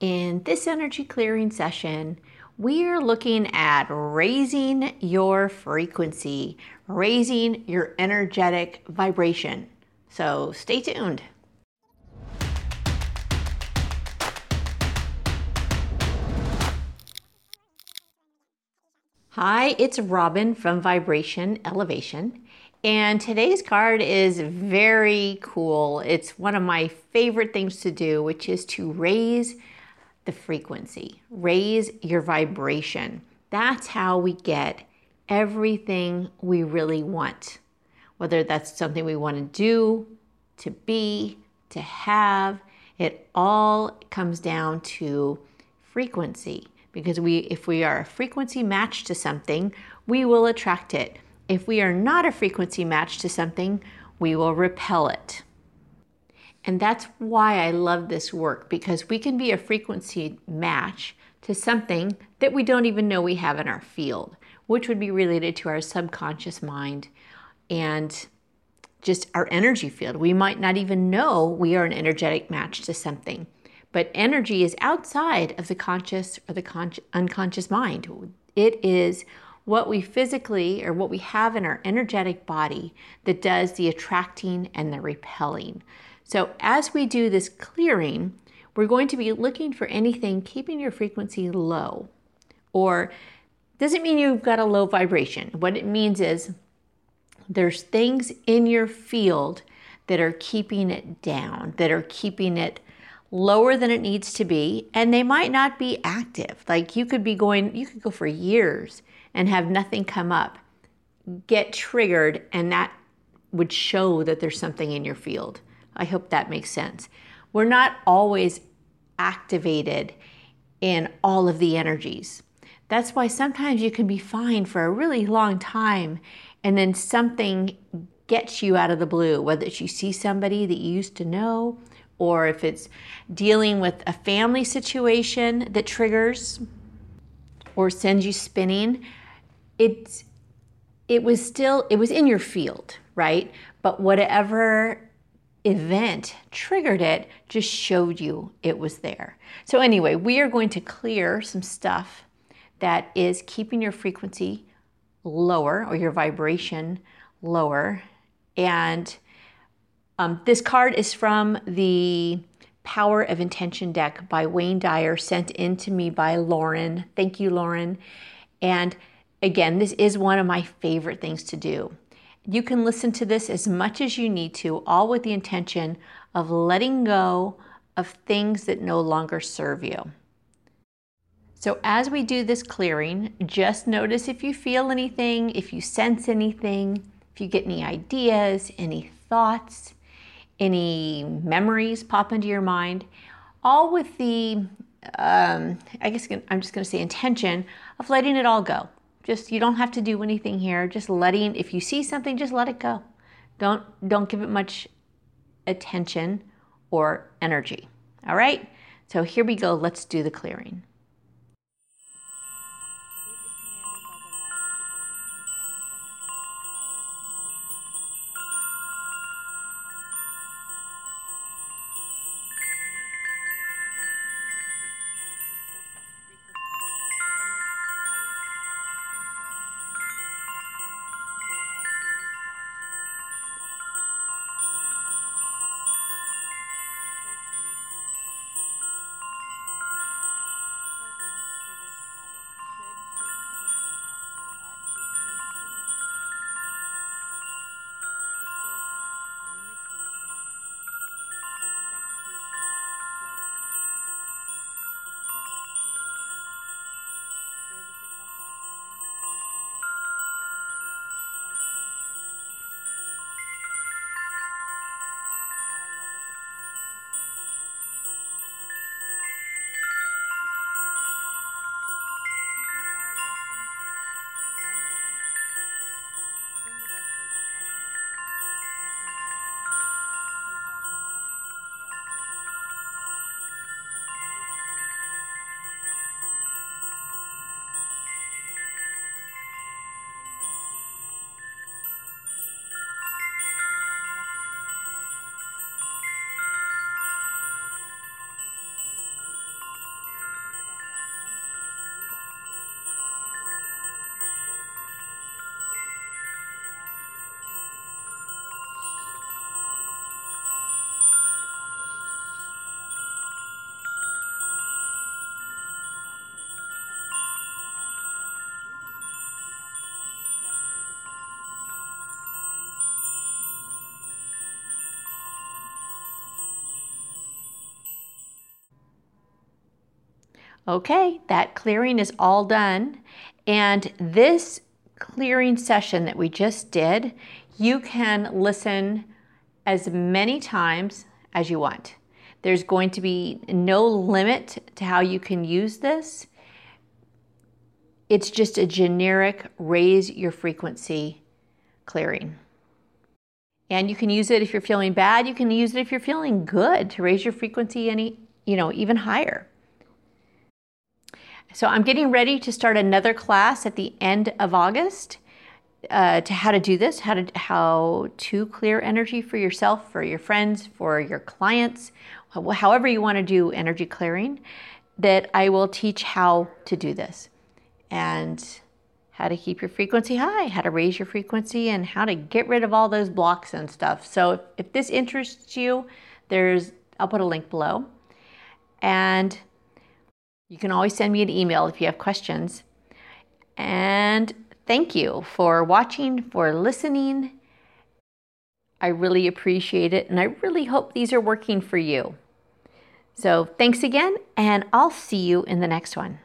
In this energy clearing session, we are looking at raising your frequency, raising your energetic vibration. So stay tuned. Hi, it's Robin from Vibration Elevation. And today's card is very cool. It's one of my favorite things to do, which is to raise the frequency, raise your vibration. That's how we get everything we really want. Whether that's something we want to do, to be, to have, it all comes down to frequency because we if we are a frequency match to something, we will attract it. If we are not a frequency match to something, we will repel it. And that's why I love this work because we can be a frequency match to something that we don't even know we have in our field, which would be related to our subconscious mind and just our energy field. We might not even know we are an energetic match to something, but energy is outside of the conscious or the con- unconscious mind. It is what we physically or what we have in our energetic body that does the attracting and the repelling. So, as we do this clearing, we're going to be looking for anything keeping your frequency low. Or doesn't mean you've got a low vibration. What it means is there's things in your field that are keeping it down, that are keeping it lower than it needs to be, and they might not be active. Like you could be going, you could go for years and have nothing come up, get triggered, and that would show that there's something in your field. I hope that makes sense. We're not always activated in all of the energies. That's why sometimes you can be fine for a really long time and then something gets you out of the blue, whether it's you see somebody that you used to know or if it's dealing with a family situation that triggers or sends you spinning. It's it was still it was in your field, right? But whatever event triggered it just showed you it was there. So, anyway, we are going to clear some stuff that is keeping your frequency lower or your vibration lower. And um, this card is from the Power of Intention deck by Wayne Dyer, sent in to me by Lauren. Thank you, Lauren. And again, this is one of my favorite things to do. You can listen to this as much as you need to, all with the intention of letting go of things that no longer serve you. So, as we do this clearing, just notice if you feel anything, if you sense anything, if you get any ideas, any thoughts, any memories pop into your mind, all with the, um, I guess I'm just going to say intention of letting it all go. Just you don't have to do anything here. Just letting if you see something, just let it go. Don't don't give it much attention or energy. All right? So here we go. Let's do the clearing. Okay, that clearing is all done. And this clearing session that we just did, you can listen as many times as you want. There's going to be no limit to how you can use this. It's just a generic raise your frequency clearing. And you can use it if you're feeling bad, you can use it if you're feeling good to raise your frequency any, you know, even higher. So I'm getting ready to start another class at the end of August uh, to how to do this, how to how to clear energy for yourself, for your friends, for your clients, however you want to do energy clearing. That I will teach how to do this and how to keep your frequency high, how to raise your frequency, and how to get rid of all those blocks and stuff. So if, if this interests you, there's I'll put a link below, and you can always send me an email if you have questions. And thank you for watching, for listening. I really appreciate it, and I really hope these are working for you. So, thanks again, and I'll see you in the next one.